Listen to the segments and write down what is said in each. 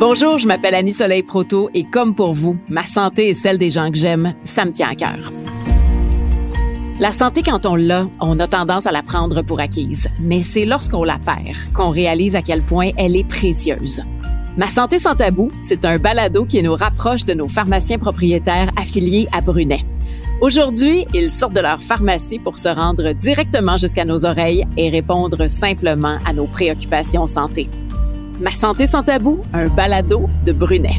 Bonjour, je m'appelle Annie Soleil Proto et comme pour vous, ma santé et celle des gens que j'aime, ça me tient à cœur. La santé, quand on l'a, on a tendance à la prendre pour acquise. Mais c'est lorsqu'on la perd qu'on réalise à quel point elle est précieuse. Ma santé sans tabou, c'est un balado qui nous rapproche de nos pharmaciens propriétaires affiliés à Brunet. Aujourd'hui, ils sortent de leur pharmacie pour se rendre directement jusqu'à nos oreilles et répondre simplement à nos préoccupations santé. Ma santé sans tabou, un balado de Brunet.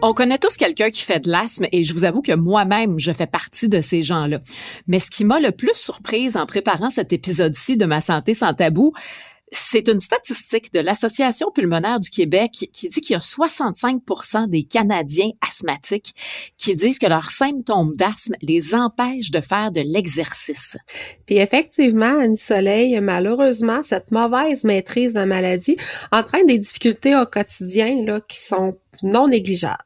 On connaît tous quelqu'un qui fait de l'asthme et je vous avoue que moi-même, je fais partie de ces gens-là. Mais ce qui m'a le plus surprise en préparant cet épisode-ci de Ma santé sans tabou, c'est une statistique de l'Association pulmonaire du Québec qui dit qu'il y a 65% des Canadiens asthmatiques qui disent que leurs symptômes d'asthme les empêchent de faire de l'exercice. Puis effectivement, Annie Soleil, malheureusement, cette mauvaise maîtrise de la maladie entraîne des difficultés au quotidien là, qui sont non négligeables.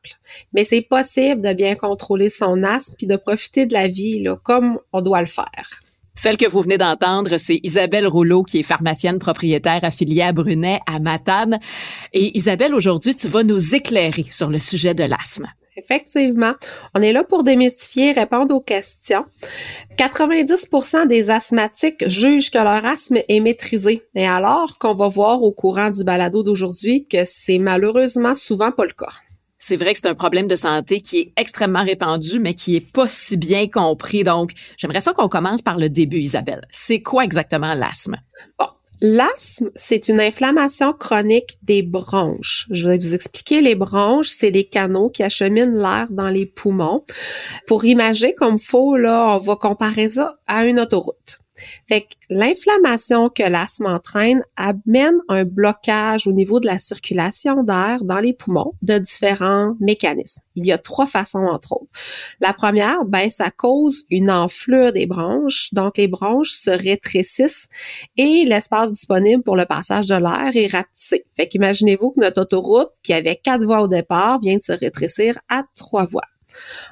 Mais c'est possible de bien contrôler son asthme puis de profiter de la vie là, comme on doit le faire. Celle que vous venez d'entendre, c'est Isabelle Rouleau, qui est pharmacienne propriétaire affiliée à Brunet, à Matane. Et Isabelle, aujourd'hui, tu vas nous éclairer sur le sujet de l'asthme. Effectivement, on est là pour démystifier, répondre aux questions. 90% des asthmatiques jugent que leur asthme est maîtrisé. Et alors qu'on va voir au courant du balado d'aujourd'hui que c'est malheureusement souvent pas le cas. C'est vrai que c'est un problème de santé qui est extrêmement répandu, mais qui est pas si bien compris. Donc, j'aimerais ça qu'on commence par le début, Isabelle. C'est quoi exactement l'asthme? Bon. L'asthme, c'est une inflammation chronique des bronches. Je vais vous expliquer les bronches, c'est les canaux qui acheminent l'air dans les poumons. Pour imager comme faut, là, on va comparer ça à une autoroute. Fait l'inflammation que l'asthme entraîne amène un blocage au niveau de la circulation d'air dans les poumons de différents mécanismes. Il y a trois façons entre autres. La première, ben ça cause une enflure des bronches, donc les bronches se rétrécissent et l'espace disponible pour le passage de l'air est rapetissé. Fait qu'imaginez-vous que notre autoroute qui avait quatre voies au départ vient de se rétrécir à trois voies.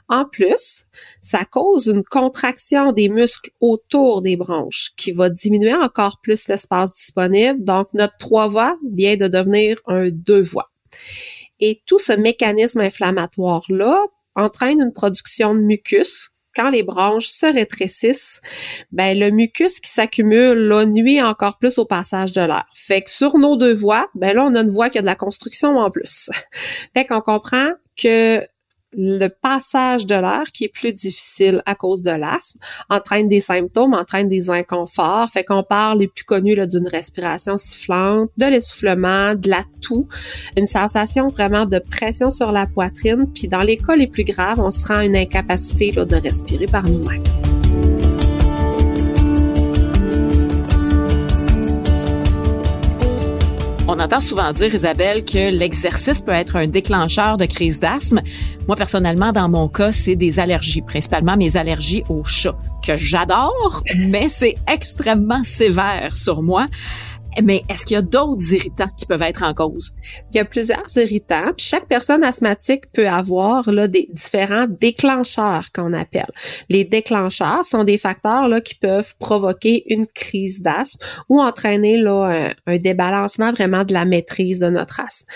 En plus, ça cause une contraction des muscles autour des bronches qui va diminuer encore plus l'espace disponible. Donc, notre trois voies vient de devenir un deux voies. Et tout ce mécanisme inflammatoire-là entraîne une production de mucus quand les branches se rétrécissent, ben le mucus qui s'accumule là, nuit encore plus au passage de l'air. Fait que sur nos deux voies, ben là on a une voie qui a de la construction en plus. fait qu'on comprend que le passage de l'air qui est plus difficile à cause de l'asthme entraîne des symptômes, entraîne des inconforts. Fait qu'on parle les plus connus d'une respiration sifflante, de l'essoufflement, de la toux, une sensation vraiment de pression sur la poitrine. Puis dans les cas les plus graves, on se rend à une incapacité là, de respirer par nous-mêmes. On entend souvent dire, Isabelle, que l'exercice peut être un déclencheur de crise d'asthme. Moi, personnellement, dans mon cas, c'est des allergies, principalement mes allergies aux chats, que j'adore, mais c'est extrêmement sévère sur moi. Mais est-ce qu'il y a d'autres irritants qui peuvent être en cause? Il y a plusieurs irritants. Puis chaque personne asthmatique peut avoir là, des différents déclencheurs qu'on appelle. Les déclencheurs sont des facteurs là, qui peuvent provoquer une crise d'asthme ou entraîner là, un, débalancement vraiment de la maîtrise de notre asthme.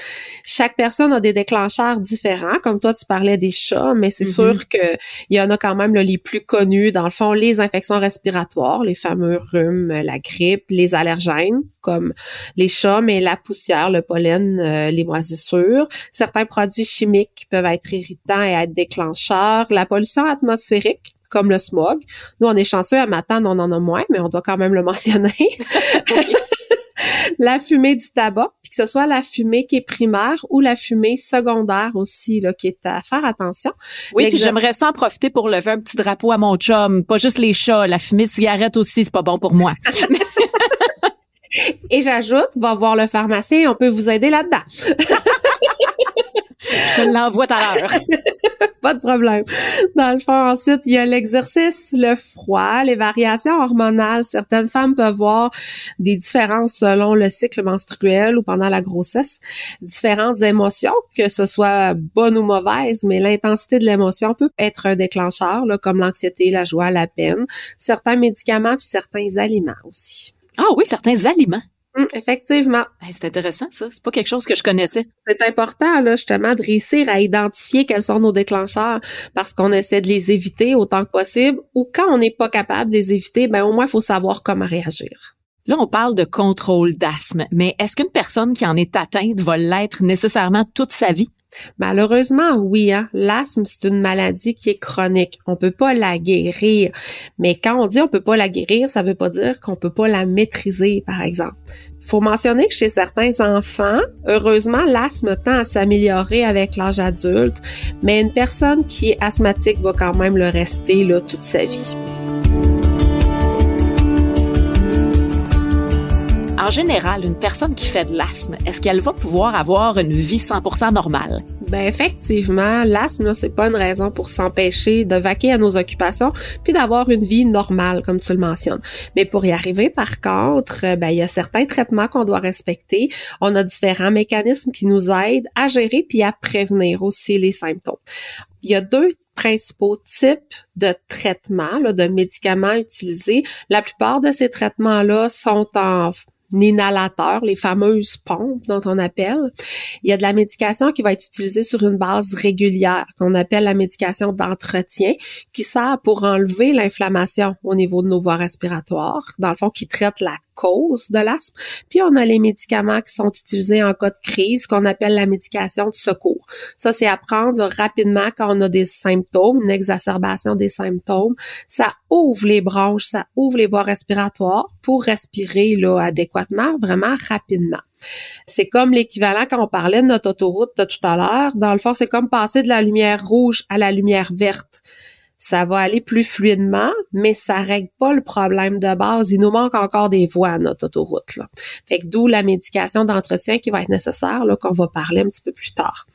Chaque personne a des déclencheurs différents. Comme toi, tu parlais des chats, mais c'est mm-hmm. sûr qu'il y en a quand même là, les plus connus. Dans le fond, les infections respiratoires, les fameux rhumes, la grippe, les allergènes comme les chats, mais la poussière, le pollen, euh, les moisissures. Certains produits chimiques peuvent être irritants et être déclencheurs. La pollution atmosphérique, comme le smog. Nous, on est chanceux à matin, on en a moins, mais on doit quand même le mentionner. la fumée du tabac, puis que ce soit la fumée qui est primaire ou la fumée secondaire aussi, là, qui est à faire attention. Oui, puis j'aimerais s'en profiter pour lever un petit drapeau à mon chum. Pas juste les chats, la fumée de cigarette aussi, c'est pas bon pour moi. Et j'ajoute, va voir le pharmacien, on peut vous aider là-dedans. Je te l'envoie tout à l'heure. Pas de problème. Dans le fond, ensuite, il y a l'exercice, le froid, les variations hormonales. Certaines femmes peuvent voir des différences selon le cycle menstruel ou pendant la grossesse. Différentes émotions, que ce soit bonne ou mauvaise, mais l'intensité de l'émotion peut être un déclencheur, là, comme l'anxiété, la joie, la peine. Certains médicaments puis certains aliments aussi. Ah oui, certains aliments. Hum, effectivement. c'est intéressant, ça. C'est pas quelque chose que je connaissais. C'est important, là, justement, de réussir à identifier quels sont nos déclencheurs parce qu'on essaie de les éviter autant que possible ou quand on n'est pas capable de les éviter, ben, au moins, il faut savoir comment réagir. Là, on parle de contrôle d'asthme, mais est-ce qu'une personne qui en est atteinte va l'être nécessairement toute sa vie? Malheureusement, oui. Hein? L'asthme, c'est une maladie qui est chronique. On peut pas la guérir. Mais quand on dit on peut pas la guérir, ça veut pas dire qu'on peut pas la maîtriser, par exemple. Faut mentionner que chez certains enfants, heureusement, l'asthme tend à s'améliorer avec l'âge adulte, mais une personne qui est asthmatique va quand même le rester là toute sa vie. En général, une personne qui fait de l'asthme, est-ce qu'elle va pouvoir avoir une vie 100% normale? Ben effectivement, l'asthme c'est pas une raison pour s'empêcher de vaquer à nos occupations puis d'avoir une vie normale comme tu le mentionnes. Mais pour y arriver par contre, euh, ben il y a certains traitements qu'on doit respecter. On a différents mécanismes qui nous aident à gérer puis à prévenir aussi les symptômes. Il y a deux principaux types de traitements, de médicaments utilisés. La plupart de ces traitements-là sont en inhalateur, les fameuses pompes dont on appelle. Il y a de la médication qui va être utilisée sur une base régulière, qu'on appelle la médication d'entretien, qui sert pour enlever l'inflammation au niveau de nos voies respiratoires, dans le fond, qui traite la cause de l'asthme. Puis on a les médicaments qui sont utilisés en cas de crise, qu'on appelle la médication de secours. Ça, c'est à prendre rapidement quand on a des symptômes, une exacerbation des symptômes. Ça ouvre les bronches, ça ouvre les voies respiratoires pour respirer là, adéquatement, vraiment rapidement. C'est comme l'équivalent quand on parlait de notre autoroute de tout à l'heure. Dans le fond, c'est comme passer de la lumière rouge à la lumière verte ça va aller plus fluidement, mais ça règle pas le problème de base. Il nous manque encore des voies à notre autoroute. Fait que d'où la médication d'entretien qui va être nécessaire, là, qu'on va parler un petit peu plus tard.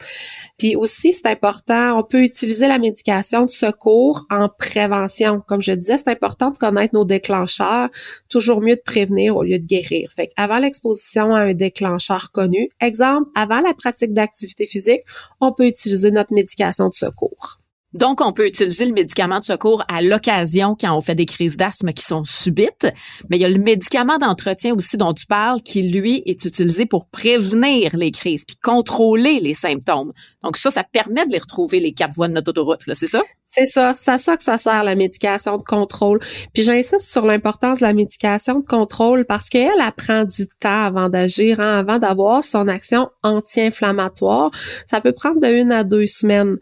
Puis aussi, c'est important, on peut utiliser la médication de secours en prévention. Comme je disais, c'est important de connaître nos déclencheurs. Toujours mieux de prévenir au lieu de guérir. Fait avant l'exposition à un déclencheur connu, exemple, avant la pratique d'activité physique, on peut utiliser notre médication de secours. Donc, on peut utiliser le médicament de secours à l'occasion quand on fait des crises d'asthme qui sont subites. Mais il y a le médicament d'entretien aussi dont tu parles qui, lui, est utilisé pour prévenir les crises puis contrôler les symptômes. Donc, ça, ça permet de les retrouver, les quatre voies de notre autoroute, c'est ça? C'est ça, c'est à ça que ça sert la médication de contrôle. Puis j'insiste sur l'importance de la médication de contrôle parce qu'elle elle prend du temps avant d'agir, hein, avant d'avoir son action anti-inflammatoire. Ça peut prendre de une à deux semaines.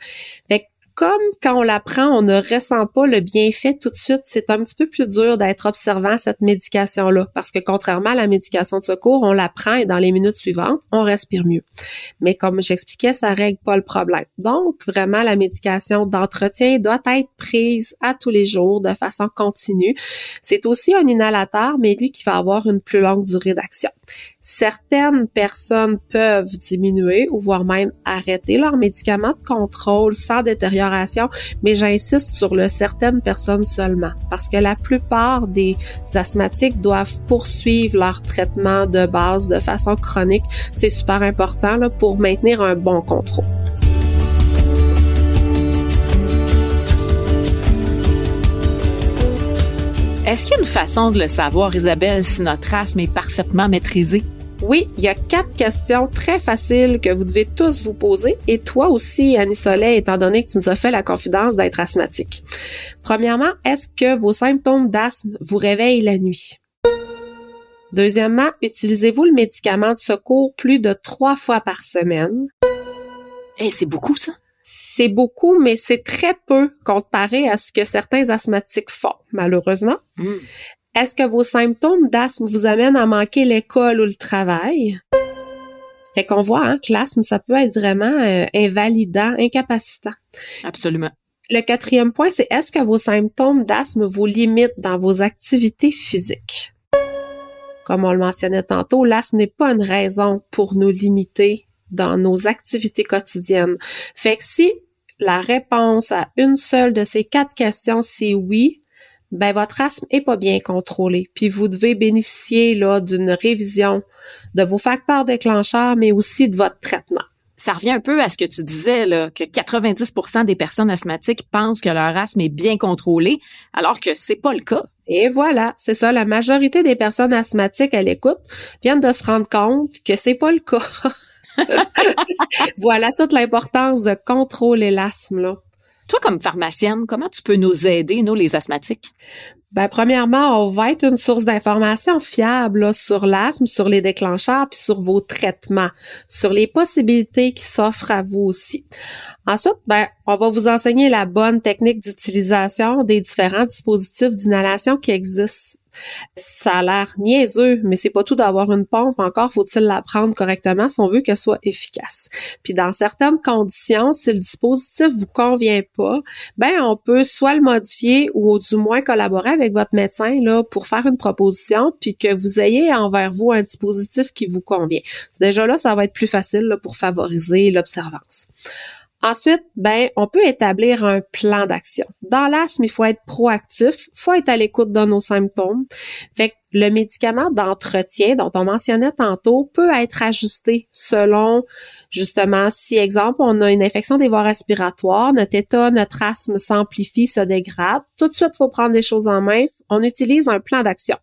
Fait comme quand on la prend, on ne ressent pas le bienfait tout de suite, c'est un petit peu plus dur d'être observant cette médication-là. Parce que contrairement à la médication de secours, on la prend et dans les minutes suivantes, on respire mieux. Mais comme j'expliquais, ça règle pas le problème. Donc, vraiment, la médication d'entretien doit être prise à tous les jours de façon continue. C'est aussi un inhalateur, mais lui qui va avoir une plus longue durée d'action. Certaines personnes peuvent diminuer ou voire même arrêter leur médicament de contrôle sans détérioration mais j'insiste sur le certaines personnes seulement, parce que la plupart des asthmatiques doivent poursuivre leur traitement de base de façon chronique. C'est super important là, pour maintenir un bon contrôle. Est-ce qu'il y a une façon de le savoir, Isabelle, si notre asthme est parfaitement maîtrisé? Oui, il y a quatre questions très faciles que vous devez tous vous poser et toi aussi, Annie Soleil, étant donné que tu nous as fait la confidence d'être asthmatique. Premièrement, est-ce que vos symptômes d'asthme vous réveillent la nuit? Deuxièmement, utilisez-vous le médicament de secours plus de trois fois par semaine? Eh, c'est beaucoup, ça? C'est beaucoup, mais c'est très peu comparé à ce que certains asthmatiques font, malheureusement. Hmm. Est-ce que vos symptômes d'asthme vous amènent à manquer l'école ou le travail? Fait qu'on voit hein, que l'asthme, ça peut être vraiment euh, invalidant, incapacitant. Absolument. Le quatrième point, c'est est-ce que vos symptômes d'asthme vous limitent dans vos activités physiques? Comme on le mentionnait tantôt, l'asthme n'est pas une raison pour nous limiter dans nos activités quotidiennes. Fait que si la réponse à une seule de ces quatre questions, c'est oui, ben votre asthme est pas bien contrôlé. Puis vous devez bénéficier là d'une révision de vos facteurs déclencheurs, mais aussi de votre traitement. ça revient un peu à ce que tu disais, là, que 90% des personnes asthmatiques pensent que leur asthme est bien contrôlé, alors que c'est pas le cas. Et voilà, c'est ça. La majorité des personnes asthmatiques à l'écoute viennent de se rendre compte que c'est pas le cas. voilà toute l'importance de contrôler l'asthme, là. Toi, comme pharmacienne, comment tu peux nous aider, nous, les asthmatiques? Ben, premièrement, on va être une source d'information fiable sur l'asthme, sur les déclencheurs, puis sur vos traitements, sur les possibilités qui s'offrent à vous aussi. Ensuite, ben, on va vous enseigner la bonne technique d'utilisation des différents dispositifs d'inhalation qui existent ça a l'air niaiseux, mais c'est pas tout d'avoir une pompe. Encore faut-il la prendre correctement si on veut qu'elle soit efficace. Puis dans certaines conditions, si le dispositif vous convient pas, ben on peut soit le modifier ou du moins collaborer avec votre médecin là pour faire une proposition puis que vous ayez envers vous un dispositif qui vous convient. Déjà là, ça va être plus facile pour favoriser l'observance. Ensuite, ben, on peut établir un plan d'action. Dans l'asthme, il faut être proactif, faut être à l'écoute de nos symptômes. Fait que le médicament d'entretien dont on mentionnait tantôt peut être ajusté selon justement si exemple on a une infection des voies respiratoires, notre état, notre asthme s'amplifie, se dégrade, tout de suite il faut prendre les choses en main, on utilise un plan d'action.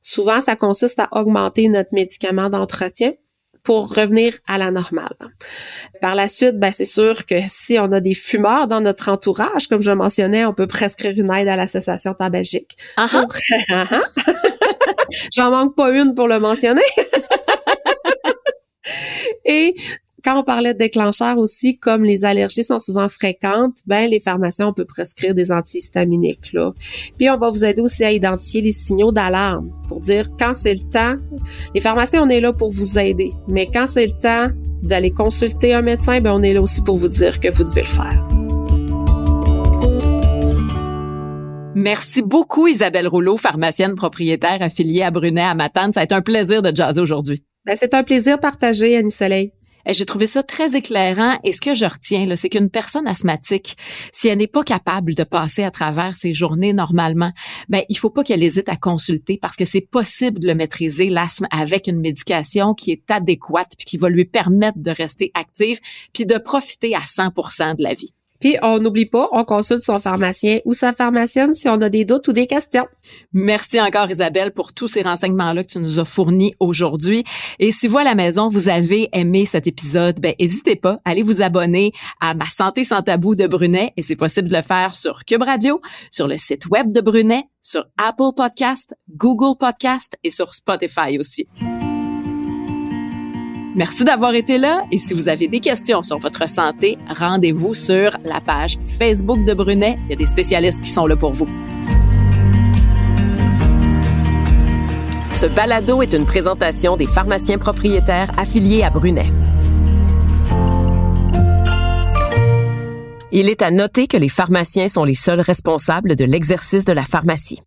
Souvent ça consiste à augmenter notre médicament d'entretien pour revenir à la normale. Par la suite, ben c'est sûr que si on a des fumeurs dans notre entourage, comme je mentionnais, on peut prescrire une aide à l'association tabagique. Uh J'en manque pas une pour le mentionner. Et quand on parlait de déclencheurs aussi, comme les allergies sont souvent fréquentes, ben les pharmaciens on peut prescrire des antihistaminiques là. Puis on va vous aider aussi à identifier les signaux d'alarme pour dire quand c'est le temps. Les pharmaciens on est là pour vous aider, mais quand c'est le temps d'aller consulter un médecin, ben on est là aussi pour vous dire que vous devez le faire. Merci beaucoup Isabelle Rouleau, pharmacienne propriétaire affiliée à Brunet à Matane. Ça a été un plaisir de jaser aujourd'hui. Ben, c'est un plaisir partagé, Annie Soleil. J'ai trouvé ça très éclairant et ce que je retiens, c'est qu'une personne asthmatique, si elle n'est pas capable de passer à travers ses journées normalement, ben il faut pas qu'elle hésite à consulter parce que c'est possible de le maîtriser l'asthme avec une médication qui est adéquate puis qui va lui permettre de rester active puis de profiter à 100% de la vie. Puis on n'oublie pas, on consulte son pharmacien ou sa pharmacienne si on a des doutes ou des questions. Merci encore Isabelle pour tous ces renseignements-là que tu nous as fournis aujourd'hui. Et si vous à la maison, vous avez aimé cet épisode, ben n'hésitez pas, allez vous abonner à Ma santé sans tabou de Brunet et c'est possible de le faire sur Cube Radio, sur le site web de Brunet, sur Apple Podcast, Google Podcast et sur Spotify aussi. Merci d'avoir été là et si vous avez des questions sur votre santé, rendez-vous sur la page Facebook de Brunet. Il y a des spécialistes qui sont là pour vous. Ce balado est une présentation des pharmaciens propriétaires affiliés à Brunet. Il est à noter que les pharmaciens sont les seuls responsables de l'exercice de la pharmacie.